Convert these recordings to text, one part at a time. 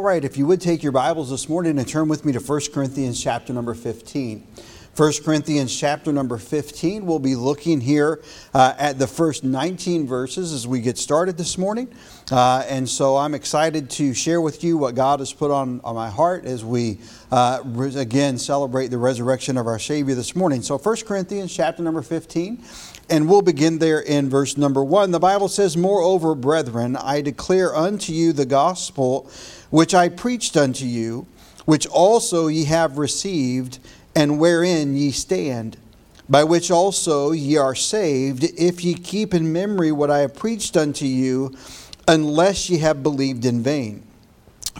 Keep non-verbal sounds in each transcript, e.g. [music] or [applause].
All right, if you would take your Bibles this morning and turn with me to 1 Corinthians chapter number 15. 1 Corinthians chapter number 15. We'll be looking here uh, at the first 19 verses as we get started this morning. Uh, and so I'm excited to share with you what God has put on, on my heart as we uh, again celebrate the resurrection of our Savior this morning. So 1 Corinthians chapter number 15. And we'll begin there in verse number 1. The Bible says, Moreover, brethren, I declare unto you the gospel which I preached unto you, which also ye have received and wherein ye stand, by which also ye are saved, if ye keep in memory what I have preached unto you, unless ye have believed in vain.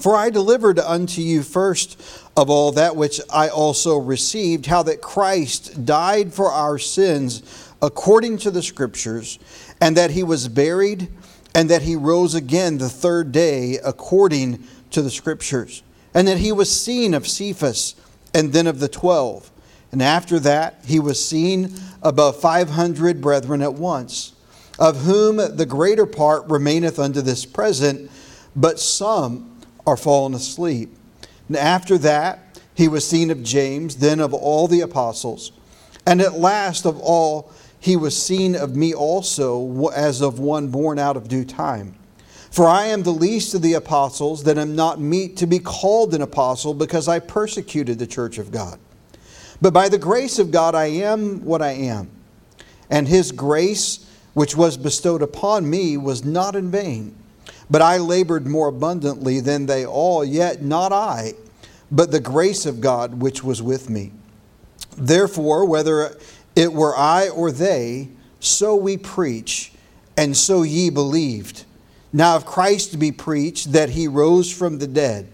For I delivered unto you first of all that which I also received, how that Christ died for our sins according to the Scriptures, and that he was buried, and that he rose again the third day according to the Scriptures, and that he was seen of Cephas and then of the twelve. And after that, he was seen above five hundred brethren at once, of whom the greater part remaineth unto this present, but some are fallen asleep. And after that, he was seen of James, then of all the apostles. And at last of all, he was seen of me also, as of one born out of due time. For I am the least of the apostles that am not meet to be called an apostle because I persecuted the church of God. But by the grace of God I am what I am. And his grace, which was bestowed upon me, was not in vain. But I labored more abundantly than they all, yet not I, but the grace of God which was with me. Therefore, whether it were I or they, so we preach, and so ye believed. Now, if Christ be preached that he rose from the dead,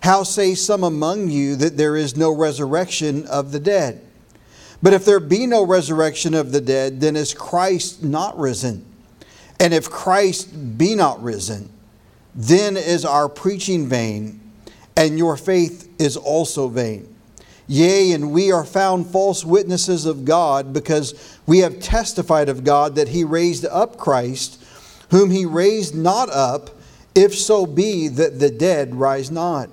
how say some among you that there is no resurrection of the dead? But if there be no resurrection of the dead, then is Christ not risen? And if Christ be not risen, then is our preaching vain, and your faith is also vain. Yea, and we are found false witnesses of God, because we have testified of God that he raised up Christ whom he raised not up, if so be that the dead rise not.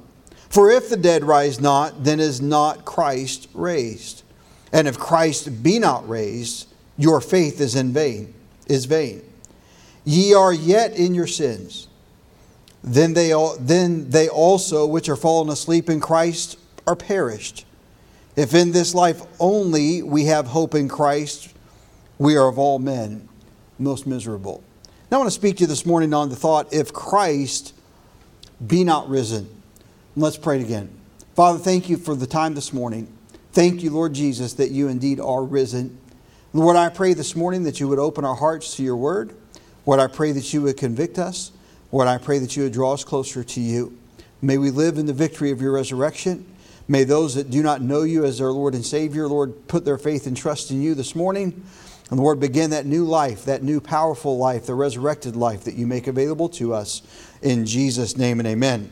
For if the dead rise not, then is not Christ raised. And if Christ be not raised, your faith is in vain, is vain. Ye are yet in your sins. Then they, then they also which are fallen asleep in Christ are perished. If in this life only we have hope in Christ, we are of all men most miserable. Now, I want to speak to you this morning on the thought if Christ be not risen. Let's pray again. Father, thank you for the time this morning. Thank you, Lord Jesus, that you indeed are risen. Lord, I pray this morning that you would open our hearts to your word. Lord, I pray that you would convict us. Lord, I pray that you would draw us closer to you. May we live in the victory of your resurrection. May those that do not know you as their Lord and Savior, Lord, put their faith and trust in you this morning. And Lord, begin that new life, that new powerful life, the resurrected life that you make available to us in Jesus' name and amen.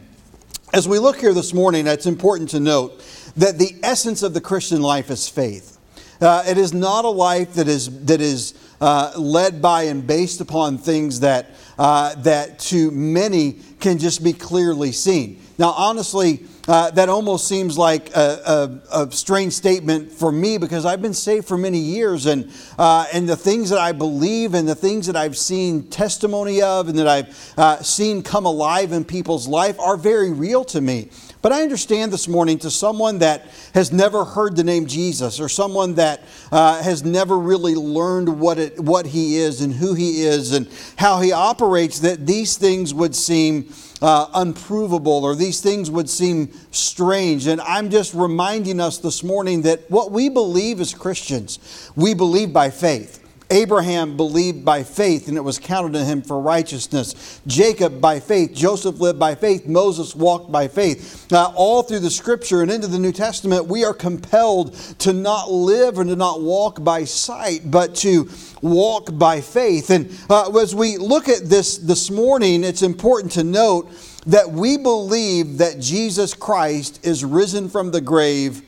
As we look here this morning, it's important to note that the essence of the Christian life is faith. Uh, it is not a life that is, that is uh, led by and based upon things that, uh, that to many can just be clearly seen. Now, honestly, uh, that almost seems like a, a, a, strange statement for me because I've been saved for many years, and uh, and the things that I believe and the things that I've seen testimony of and that I've uh, seen come alive in people's life are very real to me. But I understand this morning to someone that has never heard the name Jesus or someone that uh, has never really learned what, it, what he is and who he is and how he operates, that these things would seem uh, unprovable or these things would seem strange. And I'm just reminding us this morning that what we believe as Christians, we believe by faith. Abraham believed by faith and it was counted to him for righteousness. Jacob by faith. Joseph lived by faith. Moses walked by faith. Uh, all through the scripture and into the New Testament, we are compelled to not live and to not walk by sight, but to walk by faith. And uh, as we look at this this morning, it's important to note that we believe that Jesus Christ is risen from the grave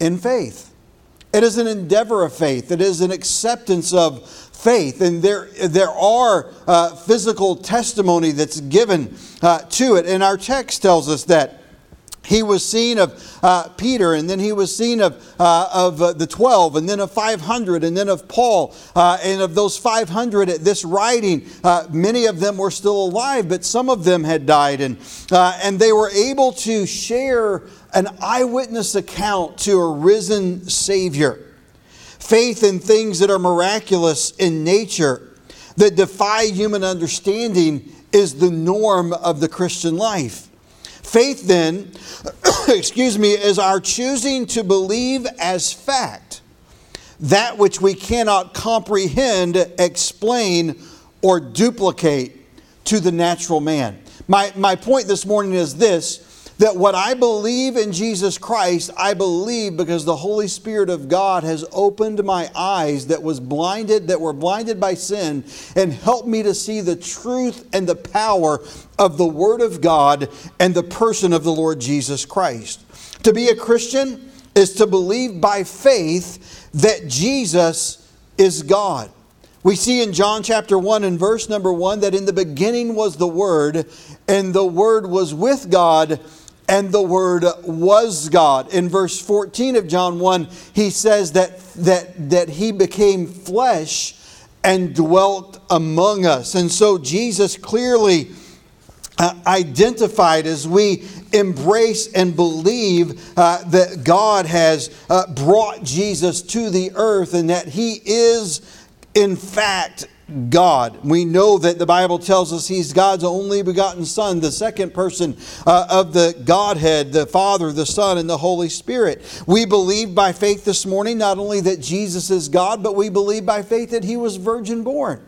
in faith. It is an endeavor of faith. It is an acceptance of faith. And there, there are uh, physical testimony that's given uh, to it. And our text tells us that he was seen of uh, Peter, and then he was seen of, uh, of uh, the 12, and then of 500, and then of Paul. Uh, and of those 500 at this writing, uh, many of them were still alive, but some of them had died. And, uh, and they were able to share an eyewitness account to a risen Savior. Faith in things that are miraculous in nature, that defy human understanding, is the norm of the Christian life. Faith, then, [coughs] excuse me, is our choosing to believe as fact that which we cannot comprehend, explain, or duplicate to the natural man. My, my point this morning is this that what I believe in Jesus Christ, I believe because the Holy Spirit of God has opened my eyes that was blinded, that were blinded by sin, and helped me to see the truth and the power of the Word of God and the person of the Lord Jesus Christ. To be a Christian is to believe by faith that Jesus is God. We see in John chapter 1 and verse number 1 that in the beginning was the Word, and the Word was with God and the Word was God. In verse 14 of John 1, he says that, that, that he became flesh and dwelt among us. And so Jesus clearly uh, identified as we embrace and believe uh, that God has uh, brought Jesus to the earth and that he is, in fact, God. We know that the Bible tells us He's God's only begotten Son, the second person uh, of the Godhead, the Father, the Son, and the Holy Spirit. We believe by faith this morning not only that Jesus is God, but we believe by faith that He was virgin born.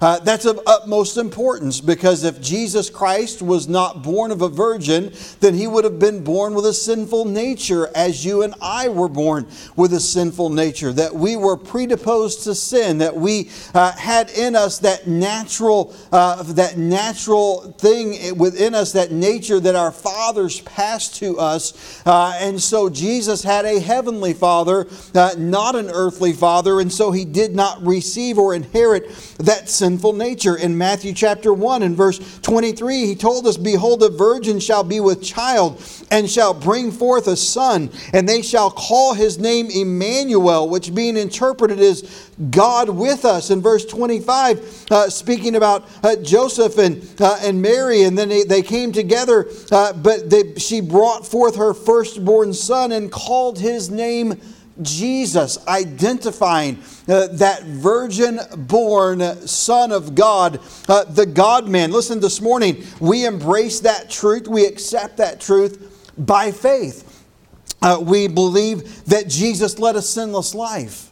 Uh, that's of utmost importance because if Jesus Christ was not born of a virgin, then he would have been born with a sinful nature, as you and I were born with a sinful nature. That we were predisposed to sin, that we uh, had in us that natural, uh, that natural thing within us, that nature that our fathers passed to us. Uh, and so Jesus had a heavenly father, uh, not an earthly father, and so he did not receive or inherit that sin sinful nature. In Matthew chapter 1 and verse 23, he told us, Behold, a virgin shall be with child and shall bring forth a son, and they shall call his name Emmanuel, which being interpreted is God with us. In verse 25, uh, speaking about uh, Joseph and, uh, and Mary, and then they, they came together, uh, but they, she brought forth her firstborn son and called his name Jesus, identifying uh, that virgin born Son of God, uh, the God man. Listen, this morning, we embrace that truth, we accept that truth by faith. Uh, we believe that Jesus led a sinless life.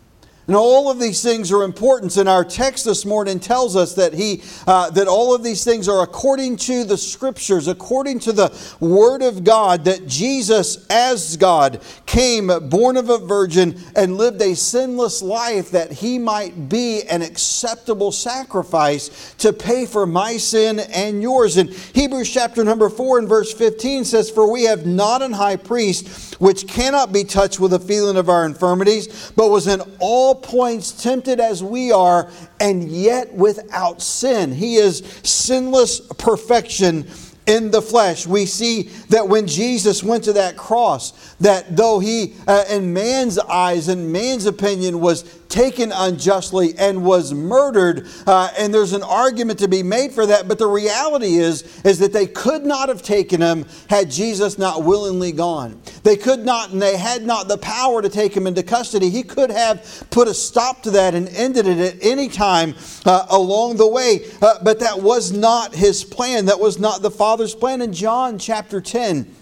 And all of these things are important. And our text this morning tells us that he uh, that all of these things are according to the scriptures, according to the word of God, that Jesus, as God, came born of a virgin and lived a sinless life that he might be an acceptable sacrifice to pay for my sin and yours. And Hebrews chapter number 4 and verse 15 says, For we have not an high priest which cannot be touched with the feeling of our infirmities, but was in all points tempted as we are, and yet without sin. He is sinless perfection in the flesh. We see that when Jesus went to that cross, that though he, uh, in man's eyes and man's opinion, was taken unjustly and was murdered, uh, and there's an argument to be made for that. But the reality is, is that they could not have taken him had Jesus not willingly gone. They could not, and they had not the power to take him into custody. He could have put a stop to that and ended it at any time uh, along the way. Uh, but that was not his plan. That was not the Father's plan in John chapter 10.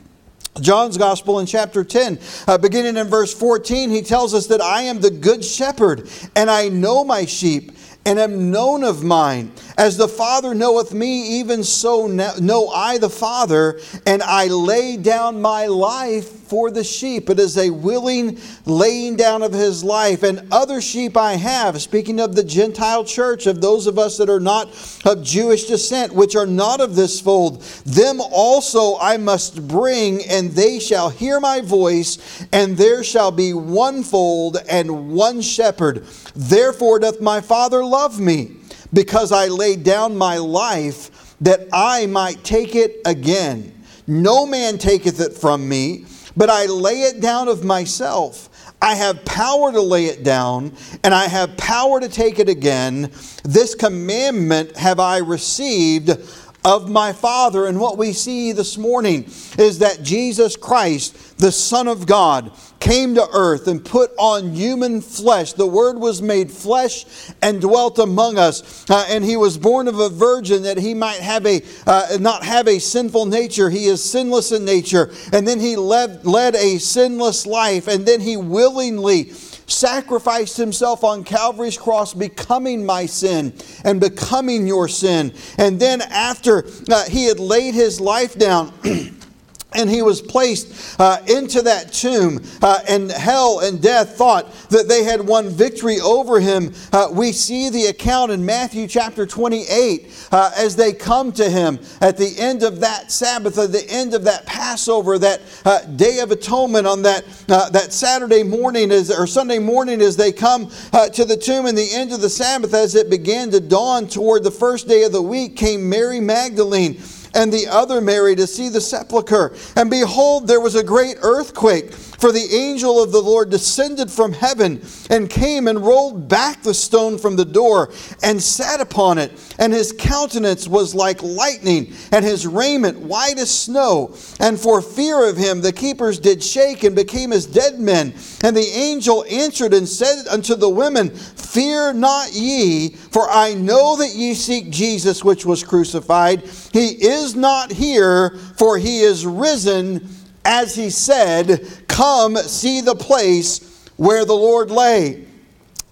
John's Gospel in chapter 10, uh, beginning in verse 14, he tells us that I am the good shepherd and I know my sheep and am known of mine. As the Father knoweth me, even so know I the Father, and I lay down my life for the sheep. It is a willing laying down of his life. And other sheep I have, speaking of the Gentile church, of those of us that are not of Jewish descent, which are not of this fold, them also I must bring, and they shall hear my voice, and there shall be one fold and one shepherd. Therefore doth my Father love me, because I laid down my life that I might take it again. No man taketh it from me, but I lay it down of myself. I have power to lay it down, and I have power to take it again. This commandment have I received of my Father. And what we see this morning is that Jesus Christ, the Son of God, came to earth and put on human flesh. The Word was made flesh and dwelt among us. Uh, and he was born of a virgin that he might have a uh, not have a sinful nature. He is sinless in nature. And then he led, led a sinless life. And then he willingly sacrificed himself on Calvary's cross, becoming my sin and becoming your sin. And then, after uh, he had laid his life down, [clears throat] and he was placed uh, into that tomb, uh, and hell and death thought that they had won victory over him. Uh, we see the account in Matthew chapter 28 uh, as they come to him at the end of that Sabbath, at the end of that Passover, that uh, Day of Atonement, on that, uh, that Saturday morning as, or Sunday morning as they come to the tomb and the end of the Sabbath as it began to dawn toward the first day of the week came Mary Magdalene and the other Mary to see the sepulchre. And behold, there was a great earthquake, for the angel of the Lord descended from heaven and came and rolled back the stone from the door and sat upon it. And his countenance was like lightning, and his raiment white as snow. And for fear of him, the keepers did shake and became as dead men. And the angel answered and said unto the women, Fear not ye, for I know that ye seek Jesus which was crucified. He is not here, for he is risen, as he said, Come see the place where the Lord lay,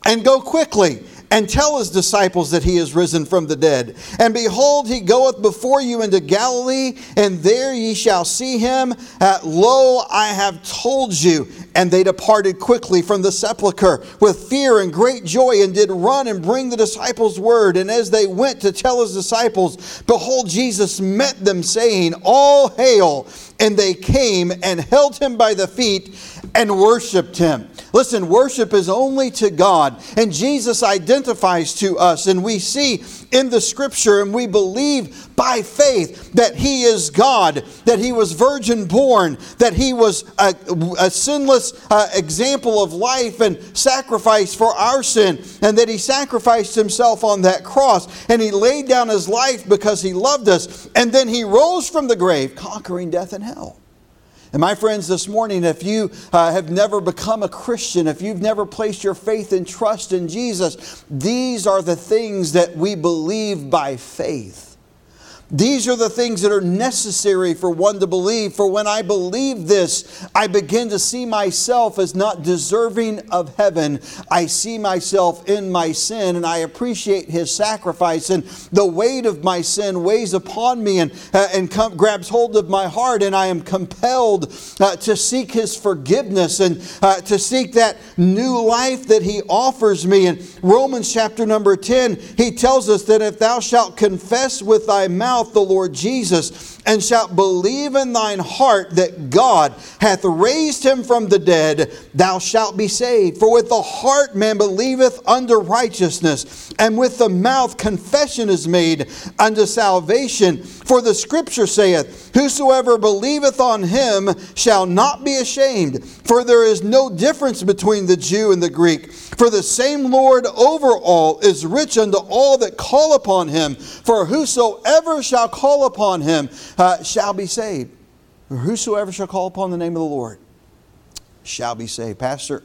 and go quickly and tell his disciples that he is risen from the dead. And behold, he goeth before you into Galilee, and there ye shall see him. Uh, lo, I have told you. And they departed quickly from the sepulchre with fear and great joy, and did run and bring the disciples word. And as they went to tell his disciples, behold, Jesus met them, saying, All hail. And they came and held him by the feet and worshiped him. Listen, worship is only to God. And Jesus identifies to us. And we see in the scripture and we believe by faith that he is God, that he was virgin born, that he was a, a sinless uh, example of life and sacrifice for our sin, and that he sacrificed himself on that cross and he laid down his life because he loved us, and then he rose from the grave, conquering death and hell. And my friends, this morning, if you uh, have never become a Christian, if you've never placed your faith and trust in Jesus, these are the things that we believe by faith. These are the things that are necessary for one to believe. For when I believe this, I begin to see myself as not deserving of heaven. I see myself in my sin and I appreciate his sacrifice. And the weight of my sin weighs upon me and, uh, and com- grabs hold of my heart. And I am compelled uh, to seek his forgiveness and uh, to seek that new life that he offers me. In Romans chapter number 10, he tells us that if thou shalt confess with thy mouth, mouth the Lord Jesus, and shalt believe in thine heart that God hath raised him from the dead, thou shalt be saved. For with the heart man believeth unto righteousness, and with the mouth confession is made unto salvation. For the scripture saith, Whosoever believeth on him shall not be ashamed. For there is no difference between the Jew and the Greek. For the same Lord over all is rich unto all that call upon him. For whosoever shall call upon him uh, shall be saved. Whosoever shall call upon the name of the Lord shall be saved. Pastor,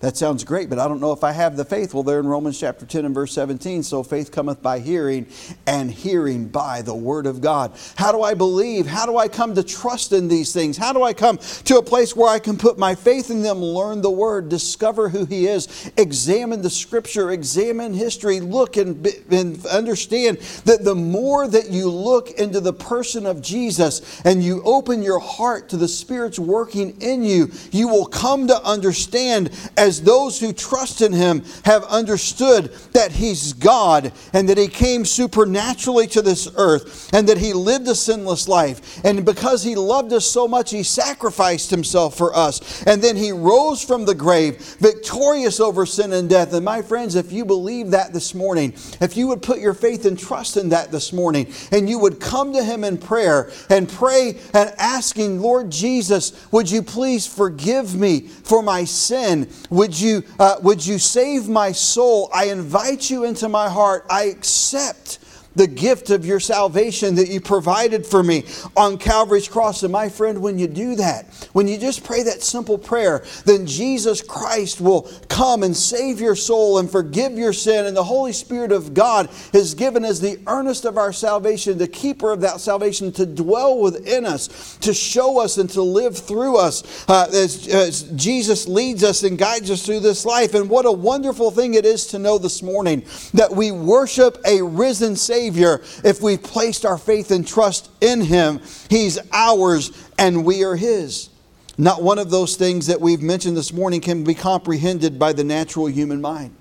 That sounds great, but I don't know if I have the faith. Well, there in Romans chapter 10 and verse 17, so faith cometh by hearing, and hearing by the word of God. How do I believe? How do I come to trust in these things? How do I come to a place where I can put my faith in them, learn the word, discover who He is, examine the scripture, examine history, look and, and understand that the more that you look into the person of Jesus and you open your heart to the Spirit's working in you, you will come to understand as as those who trust in him have understood that he's God and that he came supernaturally to this earth and that he lived a sinless life. And because he loved us so much, he sacrificed himself for us. And then he rose from the grave, victorious over sin and death. And my friends, if you believe that this morning, if you would put your faith and trust in that this morning, and you would come to him in prayer and pray and asking, Lord Jesus, would you please forgive me for my sin? Would you, uh, would you save my soul? I invite you into my heart. I accept the gift of your salvation that you provided for me on Calvary's cross. And my friend, when you do that, when you just pray that simple prayer, then Jesus Christ will come and save your soul and forgive your sin. And the Holy Spirit of God is given as the earnest of our salvation, the keeper of that salvation, to dwell within us, to show us and to live through us uh, as, as Jesus leads us and guides us through this life. And what a wonderful thing it is to know this morning that we worship a risen Savior Savior, if we've placed our faith and trust in Him, He's ours and we are His. Not one of those things that we've mentioned this morning can be comprehended by the natural human mind.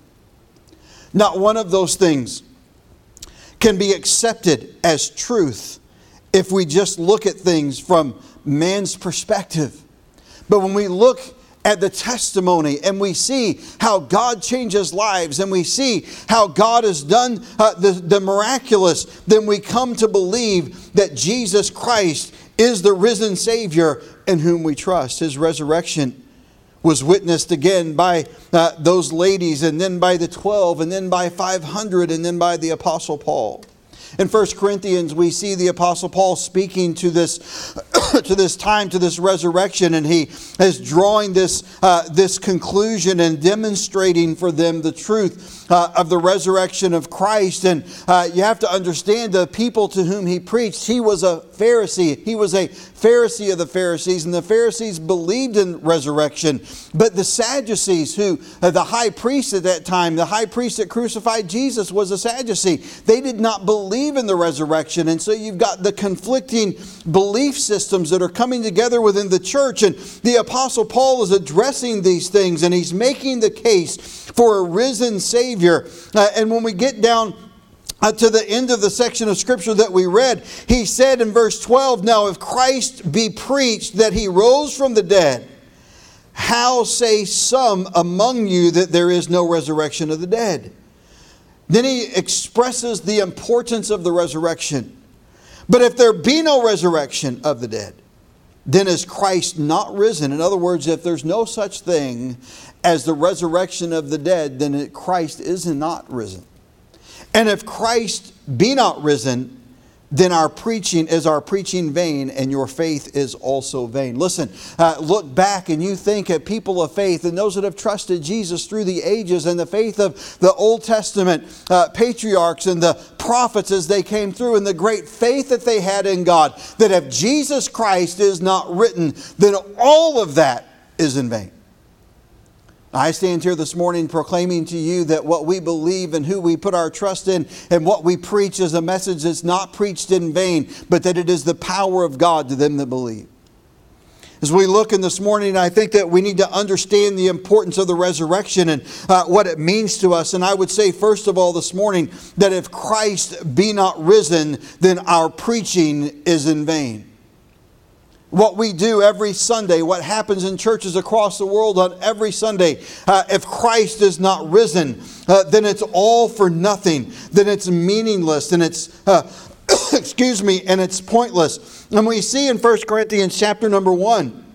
Not one of those things can be accepted as truth if we just look at things from man's perspective. But when we look at the testimony and we see how God changes lives and we see how God has done uh, the, the miraculous, then we come to believe that Jesus Christ is the risen Savior in whom we trust. His resurrection was witnessed again by uh, those ladies, and then by the 12, and then by 500, and then by the Apostle Paul. In 1 Corinthians, we see the Apostle Paul speaking to this, [coughs] to this time, to this resurrection, and he is drawing this, uh, this conclusion and demonstrating for them the truth uh, of the resurrection of Christ. And uh, you have to understand the people to whom he preached, he was a Pharisee. He was a Pharisee of the Pharisees, and the Pharisees believed in resurrection. But the Sadducees, who, uh, the high priest at that time, the high priest that crucified Jesus was a Sadducee, they did not believe believe in the resurrection. And so you've got the conflicting belief systems that are coming together within the church. And the Apostle Paul is addressing these things and he's making the case for a risen Savior. Uh, and when we get down uh, to the end of the section of scripture that we read, he said in verse 12, Now if Christ be preached that he rose from the dead, how say some among you that there is no resurrection of the dead? Then he expresses the importance of the resurrection. But if there be no resurrection of the dead, then is Christ not risen? In other words, if there's no such thing as the resurrection of the dead, then Christ is not risen. And if Christ be not risen, then our preaching is our preaching vain and your faith is also vain. Listen, uh, look back and you think at people of faith and those that have trusted Jesus through the ages and the faith of the Old Testament uh, patriarchs and the prophets as they came through and the great faith that they had in God, that if Jesus Christ is not written, then all of that is in vain. I stand here this morning proclaiming to you that what we believe and who we put our trust in and what we preach is a message that's not preached in vain, but that it is the power of God to them that believe. As we look in this morning, I think that we need to understand the importance of the resurrection and uh, what it means to us. And I would say, first of all, this morning, that if Christ be not risen, then our preaching is in vain what we do every Sunday, what happens in churches across the world on every Sunday, uh, if Christ is not risen, uh, then it's all for nothing. Then it's meaningless and it's, uh, [coughs] excuse me, and it's pointless. And we see in 1 Corinthians chapter number 1,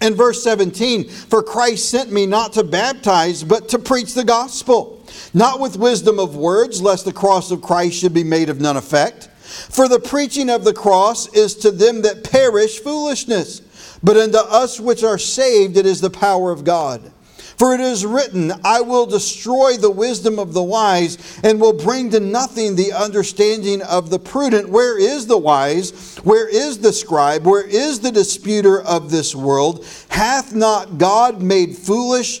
in verse 17, for Christ sent me not to baptize, but to preach the gospel, not with wisdom of words, lest the cross of Christ should be made of none effect. For the preaching of the cross is to them that perish foolishness, but unto us which are saved it is the power of God. For it is written, I will destroy the wisdom of the wise and will bring to nothing the understanding of the prudent. Where is the wise? Where is the scribe? Where is the disputer of this world? Hath not God made foolish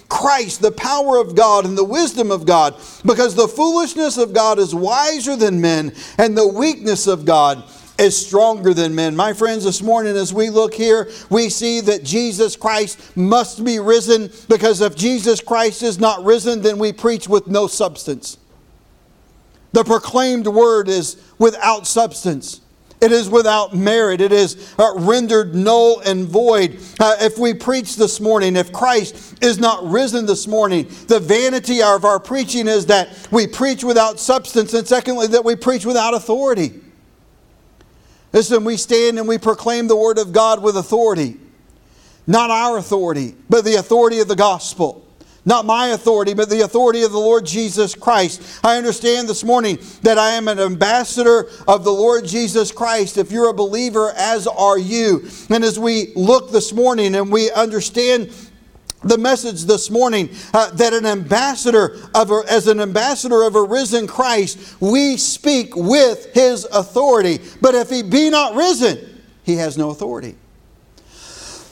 Christ, the power of God and the wisdom of God, because the foolishness of God is wiser than men, and the weakness of God is stronger than men. My friends, this morning as we look here, we see that Jesus Christ must be risen, because if Jesus Christ is not risen, then we preach with no substance. The proclaimed word is without substance. It is without merit. It is uh, rendered null and void. Uh, if we preach this morning, if Christ is not risen this morning, the vanity of our preaching is that we preach without substance, and secondly, that we preach without authority. Listen, we stand and we proclaim the Word of God with authority. Not our authority, but the authority of the gospel. Not my authority, but the authority of the Lord Jesus Christ. I understand this morning that I am an ambassador of the Lord Jesus Christ. If you're a believer, as are you. And as we look this morning and we understand the message this morning uh, that an ambassador of a, as an ambassador of a risen Christ, we speak with his authority. But if he be not risen, he has no authority.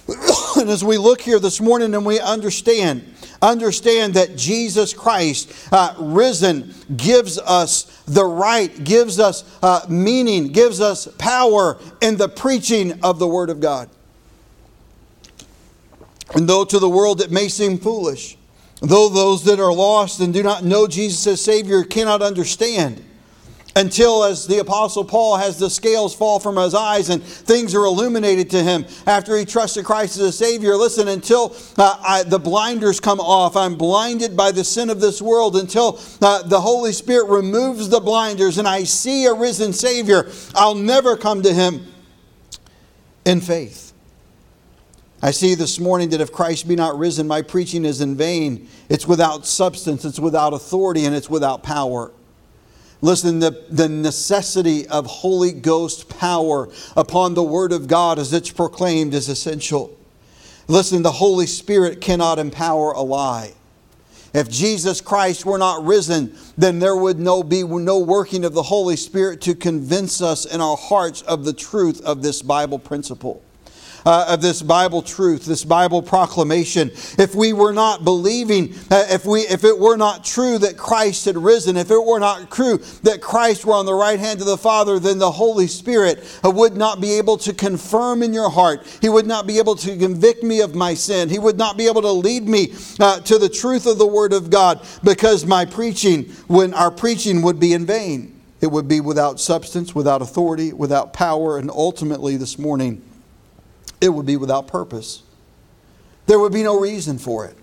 [coughs] and as we look here this morning and we understand understand that Jesus Christ, uh, risen, gives us the right, gives us uh, meaning, gives us power in the preaching of the Word of God. And though to the world it may seem foolish, though those that are lost and do not know Jesus as Savior cannot understand, until, as the Apostle Paul has the scales fall from his eyes and things are illuminated to him after he trusted Christ as a Savior. Listen, until uh, I, the blinders come off, I'm blinded by the sin of this world, until uh, the Holy Spirit removes the blinders and I see a risen Savior, I'll never come to him in faith. I see this morning that if Christ be not risen, my preaching is in vain. It's without substance, it's without authority, and it's without power. Listen, the, the necessity of Holy Ghost power upon the Word of God as it's proclaimed is essential. Listen, the Holy Spirit cannot empower a lie. If Jesus Christ were not risen, then there would no, be no working of the Holy Spirit to convince us in our hearts of the truth of this Bible principle uh, of this Bible truth, this Bible proclamation, if we were not believing, uh, if, we, if it were not true that Christ had risen, if it were not true that Christ were on the right hand of the Father, then the Holy Spirit uh, would not be able to confirm in your heart. He would not be able to convict me of my sin. He would not be able to lead me uh, to the truth of the Word of God because my preaching, when our preaching would be in vain. It would be without substance, without authority, without power, and ultimately this morning, it would be without purpose. There would be no reason for it.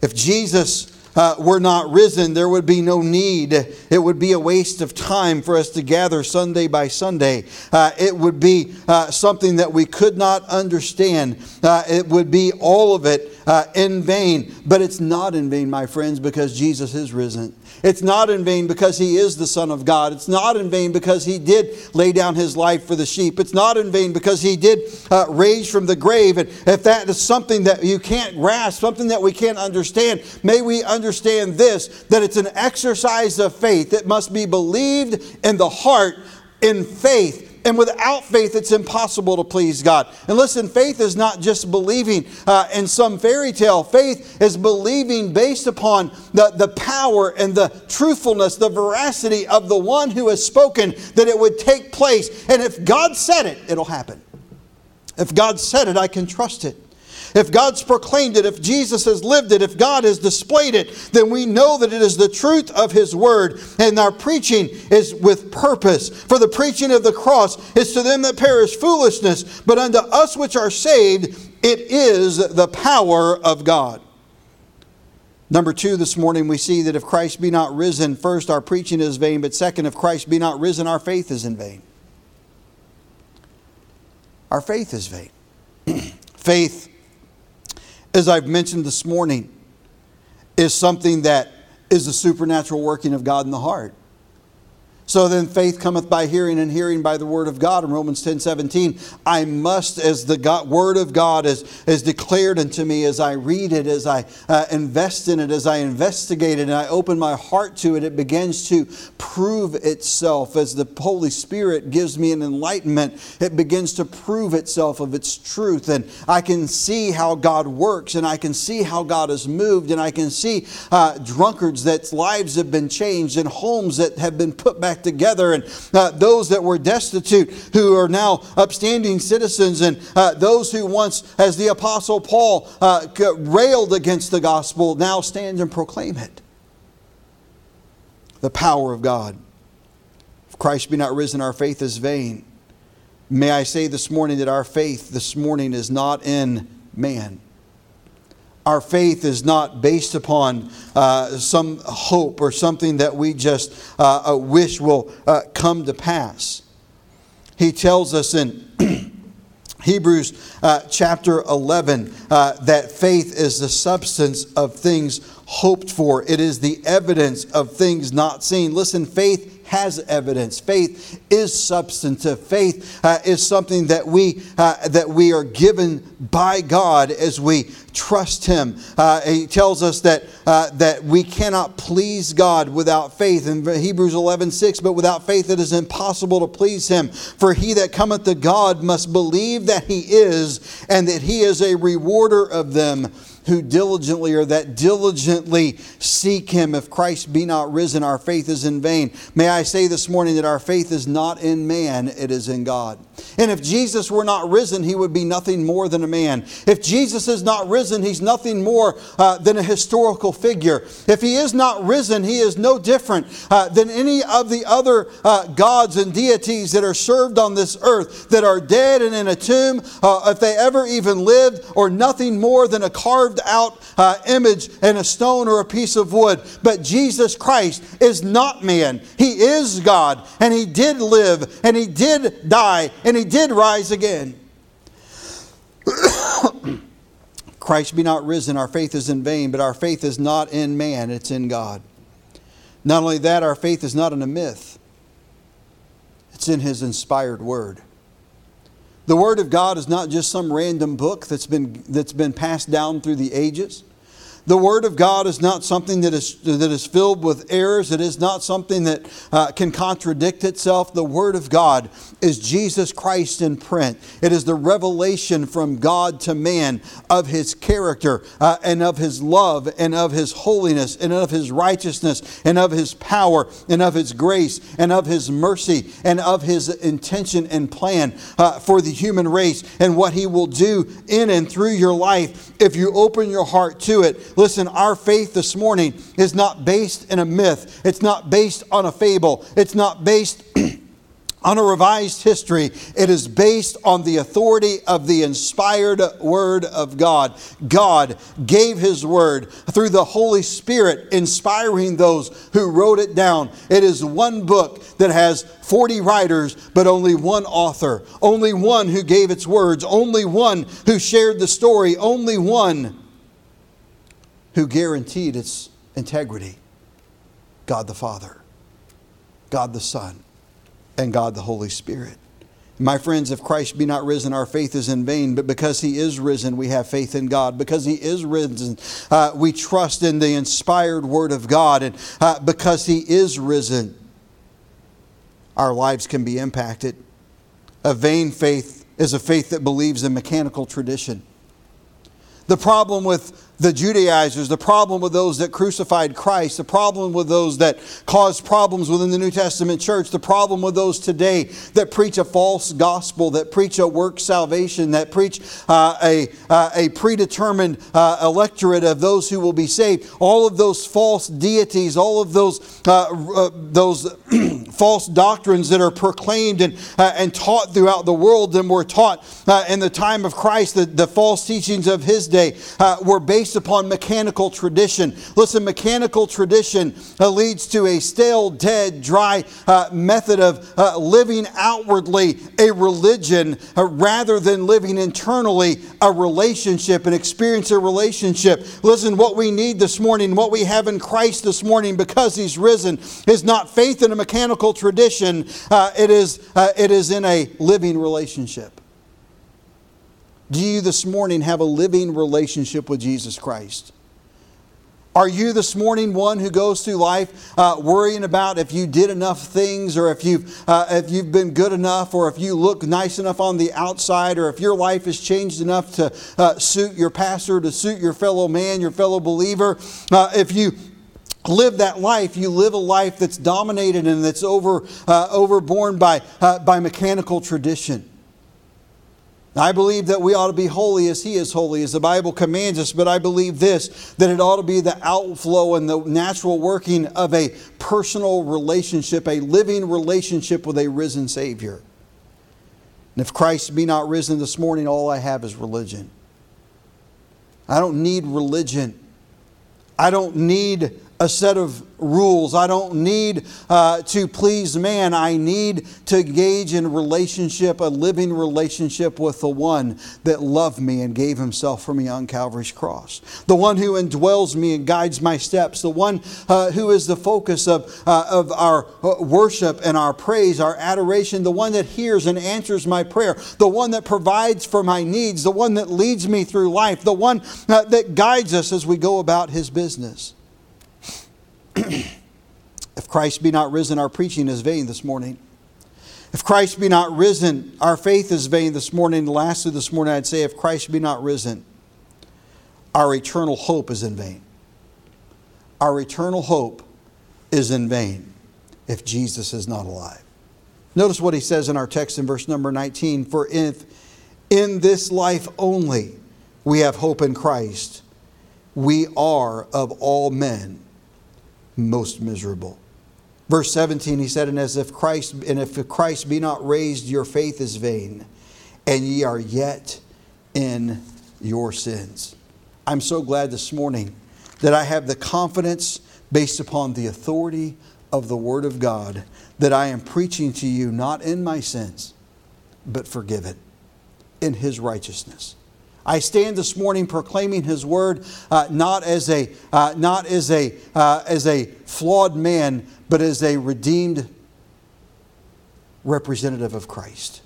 If Jesus uh, were not risen, there would be no need. It would be a waste of time for us to gather Sunday by Sunday. Uh, it would be uh, something that we could not understand. Uh, it would be all of it uh, in vain. But it's not in vain, my friends, because Jesus is risen. It's not in vain because he is the Son of God. It's not in vain because he did lay down his life for the sheep. It's not in vain because he did uh, raise from the grave. And if that is something that you can't grasp, something that we can't understand, may we understand this that it's an exercise of faith. It must be believed in the heart in faith and without faith, it's impossible to please God. And listen, faith is not just believing uh, in some fairy tale. Faith is believing based upon the, the power and the truthfulness, the veracity of the one who has spoken that it would take place. And if God said it, it'll happen. If God said it, I can trust it. If God's proclaimed it, if Jesus has lived it, if God has displayed it, then we know that it is the truth of His Word. And our preaching is with purpose. For the preaching of the cross is to them that perish foolishness, but unto us which are saved, it is the power of God. Number two, this morning we see that if Christ be not risen, first, our preaching is vain, but second, if Christ be not risen, our faith is in vain. Our faith is vain. [clears throat] faith, as I've mentioned this morning, is something that is the supernatural working of God in the heart. So then faith cometh by hearing, and hearing by the word of God. In Romans 10 17, I must, as the God, word of God is, is declared unto me, as I read it, as I uh, invest in it, as I investigate it, and I open my heart to it, it begins to prove itself. As the Holy Spirit gives me an enlightenment, it begins to prove itself of its truth. And I can see how God works, and I can see how God has moved, and I can see uh, drunkards that lives have been changed, and homes that have been put back back together, and uh, those that were destitute who are now upstanding citizens, and uh, those who once, as the Apostle Paul uh, railed against the gospel, now stand and proclaim it. The power of God. If Christ be not risen, our faith is vain. May I say this morning that our faith this morning is not in man our faith is not based upon uh, some hope or something that we just uh, uh wish will uh, come to pass. He tells us in [clears throat] Hebrews uh, chapter 11 uh, that faith is the substance of things hoped for, it is the evidence of things not seen. Listen, faith has evidence. Faith is substantive. Faith uh, is something that we uh, that we are given by God as we trust Him. Uh, he tells us that uh, that we cannot please God without faith in Hebrews 11, 6, But without faith it is impossible to please Him. For he that cometh to God must believe that He is, and that He is a rewarder of them who diligently or that diligently seek him. If Christ be not risen, our faith is in vain. May I say this morning that our faith is not in man, it is in God. And if Jesus were not risen, he would be nothing more than a man. If Jesus is not risen, he's nothing more uh, than a historical figure. If he is not risen, he is no different uh, than any of the other uh, gods and deities that are served on this earth that are dead and in a tomb, uh, if they ever even lived, or nothing more than a carved out uh, image in a stone or a piece of wood. But Jesus Christ is not man, he is God, and he did live, and he did die and he did rise again. [coughs] Christ be not risen, our faith is in vain, but our faith is not in man, it's in God. Not only that, our faith is not in a myth, it's in His inspired Word. The Word of God is not just some random book that's been, that's been passed down through the ages. The Word of God is not something that is, that is filled with errors. It is not something that uh, can contradict itself. The Word of God is Jesus Christ in print. It is the revelation from God to man of His character uh, and of His love and of His holiness and of His righteousness and of His power and of His grace and of His mercy and of His intention and plan uh, for the human race and what He will do in and through your life if you open your heart to it Listen, our faith this morning is not based in a myth, it's not based on a fable, it's not based. [clears throat] on a revised history. It is based on the authority of the inspired Word of God. God gave His Word through the Holy Spirit, inspiring those who wrote it down. It is one book that has 40 writers, but only one author, only one who gave its words, only one who shared the story, only one who guaranteed its integrity God the Father, God the Son, and God the Holy Spirit. My friends, if Christ be not risen, our faith is in vain. But because he is risen, we have faith in God. Because he is risen, uh, we trust in the inspired word of God. And uh, because he is risen, our lives can be impacted. A vain faith is a faith that believes in mechanical tradition. The problem with the Judaizers, the problem with those that crucified Christ, the problem with those that caused problems within the New Testament church, the problem with those today that preach a false gospel, that preach a work salvation, that preach uh, a, uh, a predetermined uh, electorate of those who will be saved. All of those false deities, all of those, uh, uh, those [clears throat] false doctrines that are proclaimed and, uh, and taught throughout the world and were taught in the time of Christ, the, the false teachings of his day were based based upon mechanical tradition. Listen, mechanical tradition uh, leads to a stale, dead, dry uh, method of uh, living outwardly a religion uh, rather than living internally a relationship and experience a relationship. Listen, what we need this morning, what we have in Christ this morning because He's risen, is not faith in a mechanical tradition, uh, it, is, uh, it is in a living relationship. Do you this morning have a living relationship with Jesus Christ? Are you this morning one who goes through life uh, worrying about if you did enough things, or if you've, uh, if you've been good enough, or if you look nice enough on the outside, or if your life has changed enough to uh, suit your pastor, to suit your fellow man, your fellow believer? Uh, if you live that life, you live a life that's dominated and that's over, uh, overborne by, uh, by mechanical tradition. I believe that we ought to be holy as He is holy, as the Bible commands us, but I believe this that it ought to be the outflow and the natural working of a personal relationship, a living relationship with a risen Savior. And if Christ be not risen this morning, all I have is religion. I don't need religion. I don't need a set of rules. I don't need uh, to please man. I need to engage in relationship, a living relationship with the one that loved me and gave himself for me on Calvary's cross. The one who indwells me and guides my steps. The one uh, who is the focus of, uh, of our uh, worship and our praise, our adoration. The one that hears and answers my prayer. The one that provides for my needs. The one that leads me through life. The one uh, that guides us as we go about his business. [clears throat] if Christ be not risen, our preaching is vain this morning. If Christ be not risen, our faith is vain this morning. Lastly, this morning, I'd say, if Christ be not risen, our eternal hope is in vain. Our eternal hope is in vain if Jesus is not alive. Notice what he says in our text in verse number 19 For if in this life only we have hope in Christ, we are of all men most miserable. Verse 17, he said, And as if Christ, and if Christ be not raised, your faith is vain, and ye are yet in your sins. I'm so glad this morning that I have the confidence based upon the authority of the Word of God that I am preaching to you not in my sins, but forgiven in His righteousness. I stand this morning proclaiming His word uh, not as a uh, not as a uh, as a flawed man, but as a redeemed representative of Christ.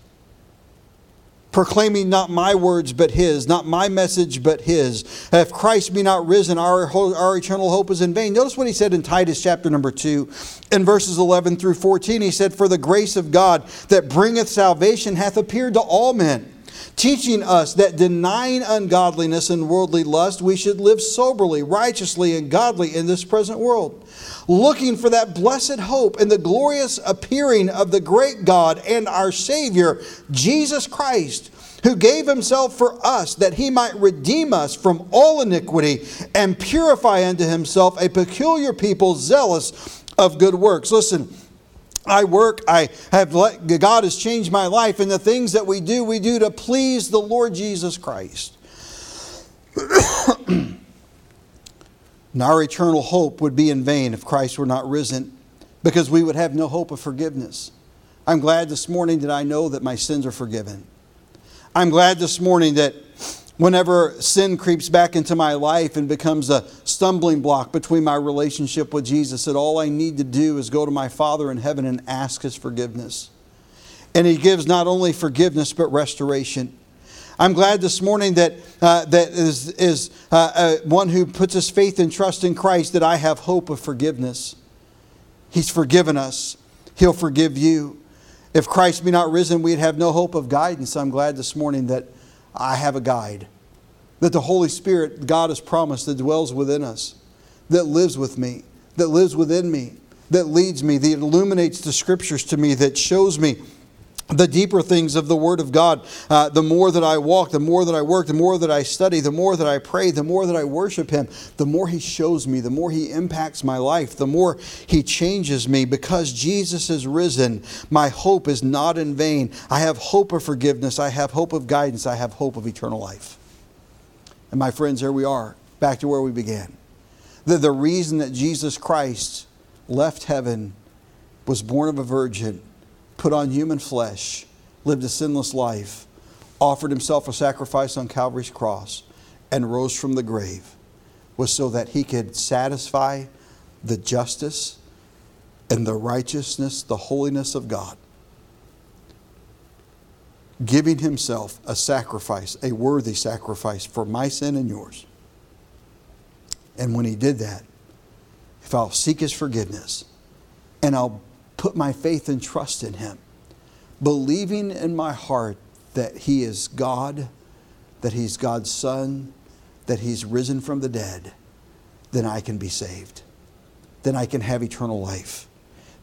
Proclaiming not my words but His, not my message but His. If Christ be not risen, our, our eternal hope is in vain. Notice what He said in Titus chapter number 2, in verses 11 through 14. He said, For the grace of God that bringeth salvation hath appeared to all men teaching us that denying ungodliness and worldly lust, we should live soberly, righteously, and godly in this present world, looking for that blessed hope and the glorious appearing of the great God and our Savior, Jesus Christ who gave himself for us that he might redeem us from all iniquity and purify unto himself a peculiar people zealous of good works. Listen, I work, I have let, God has changed my life, and the things that we do, we do to please the Lord Jesus Christ. [coughs] and our eternal hope would be in vain if Christ were not risen, because we would have no hope of forgiveness. I'm glad this morning that I know that my sins are forgiven. I'm glad this morning that whenever sin creeps back into my life and becomes a stumbling block between my relationship with Jesus, that all I need to do is go to my Father in heaven and ask His forgiveness. And He gives not only forgiveness, but restoration. I'm glad this morning that uh, that is, is uh, uh, one who puts his faith and trust in Christ that I have hope of forgiveness. He's forgiven us. He'll forgive you. If Christ be not risen, we'd have no hope of guidance. I'm glad this morning that I have a guide. That the Holy Spirit, God has promised, that dwells within us, that lives with me, that lives within me, that leads me, that illuminates the scriptures to me, that shows me the deeper things of the Word of God. Uh, the more that I walk, the more that I work, the more that I study, the more that I pray, the more that I worship Him, the more He shows me, the more He impacts my life, the more He changes me. Because Jesus is risen, my hope is not in vain. I have hope of forgiveness, I have hope of guidance, I have hope of eternal life. And my friends, here we are. back to where we began. The, the reason that Jesus Christ left heaven, was born of a virgin, put on human flesh, lived a sinless life, offered himself a sacrifice on Calvary's cross, and rose from the grave was so that he could satisfy the justice and the righteousness, the holiness of God. Giving himself a sacrifice, a worthy sacrifice for my sin and yours. And when he did that, if I'll seek his forgiveness and I'll put my faith and trust in him, believing in my heart that he is God, that he's God's son, that he's risen from the dead, then I can be saved. Then I can have eternal life.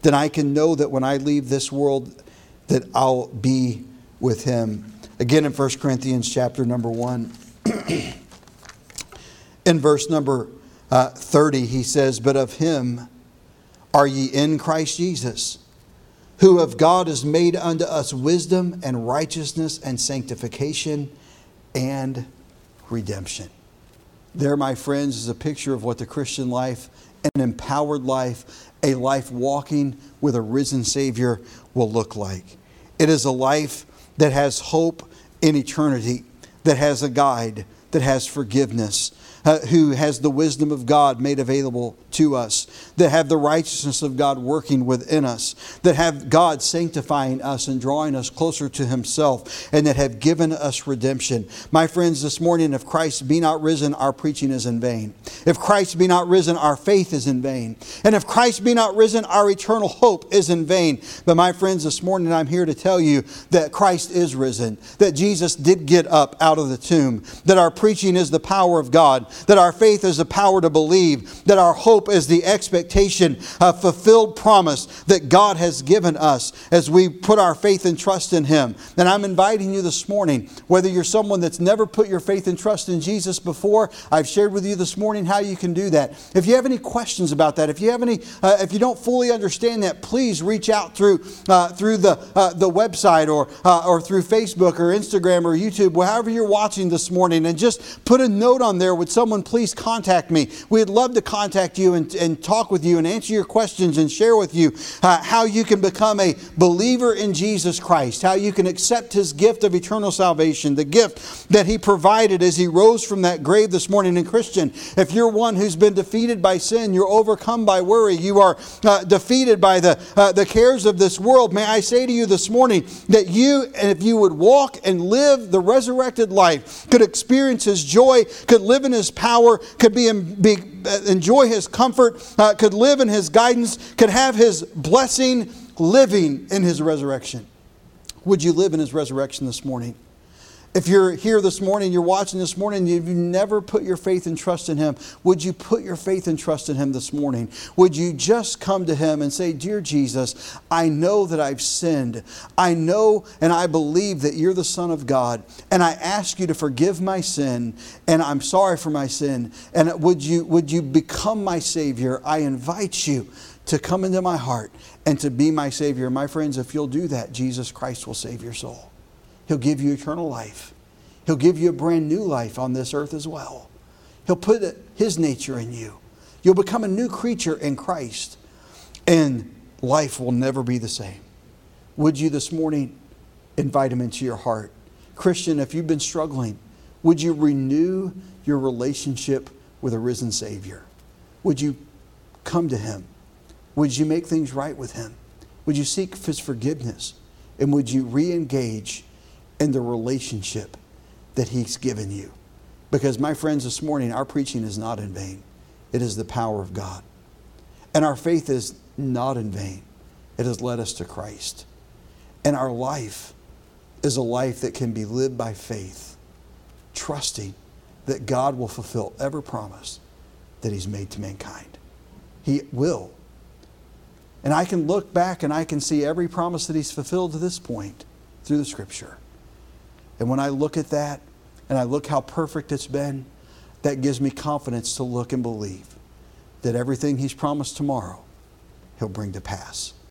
Then I can know that when I leave this world that I'll be with him. Again in 1 Corinthians chapter number 1 [clears throat] in verse number uh, 30 he says, "But of him are ye in Christ Jesus, who of God is made unto us wisdom and righteousness and sanctification and redemption." There, my friends, is a picture of what the Christian life, an empowered life, a life walking with a risen Savior will look like. It is a life that has hope in eternity, that has a guide, that has forgiveness, uh, who has the wisdom of God made available to us, that have the righteousness of God working within us, that have God sanctifying us and drawing us closer to Himself, and that have given us redemption. My friends, this morning, if Christ be not risen, our preaching is in vain. If Christ be not risen, our faith is in vain. And if Christ be not risen, our eternal hope is in vain. But my friends, this morning, I'm here to tell you that Christ is risen, that Jesus did get up out of the tomb, that our preaching is the power of God, that our faith is the power to believe, that our hope is the expectation of fulfilled promise that God has given us as we put our faith and trust in Him. And I'm inviting you this morning, whether you're someone that's never put your faith and trust in Jesus before, I've shared with you this morning how you can do that. If you have any questions about that, if you have any, uh, if you don't fully understand that, please reach out through uh, through the uh, the website or uh, or through Facebook or Instagram or YouTube, however you're watching this morning, and just put a note on there with someone please contact me. We'd love to contact you and, and talk with you and answer your questions and share with you uh, how you can become a believer in Jesus Christ, how you can accept his gift of eternal salvation, the gift that he provided as he rose from that grave this morning. And Christian, if you're one who's been defeated by sin, you're overcome by worry, you are uh, defeated by the, uh, the cares of this world, may I say to you this morning that you, if you would walk and live the resurrected life, could experience his joy, could live in his power could be, be enjoy his comfort, uh, could live in his guidance, could have his blessing living in his resurrection. Would you live in his resurrection this morning? If you're here this morning, you're watching this morning, you've never put your faith and trust in Him, would you put your faith and trust in Him this morning? Would you just come to Him and say, Dear Jesus, I know that I've sinned. I know and I believe that you're the Son of God, and I ask you to forgive my sin, and I'm sorry for my sin. And would you, would you become my Savior? I invite you to come into my heart and to be my Savior. My friends, if you'll do that, Jesus Christ will save your soul. He'll give you eternal life. He'll give you a brand new life on this earth as well. He'll put His nature in you. You'll become a new creature in Christ, and life will never be the same. Would you this morning invite Him into your heart? Christian, if you've been struggling, would you renew your relationship with a risen Savior? Would you come to Him? Would you make things right with Him? Would you seek His forgiveness? And would you re engage in the relationship that He's given you. Because, my friends, this morning, our preaching is not in vain. It is the power of God. And our faith is not in vain. It has led us to Christ. And our life is a life that can be lived by faith, trusting that God will fulfill every promise that He's made to mankind. He will. And I can look back and I can see every promise that He's fulfilled to this point through the Scripture. And when I look at that and I look how perfect it's been, that gives me confidence to look and believe that everything He's promised tomorrow, He'll bring to pass.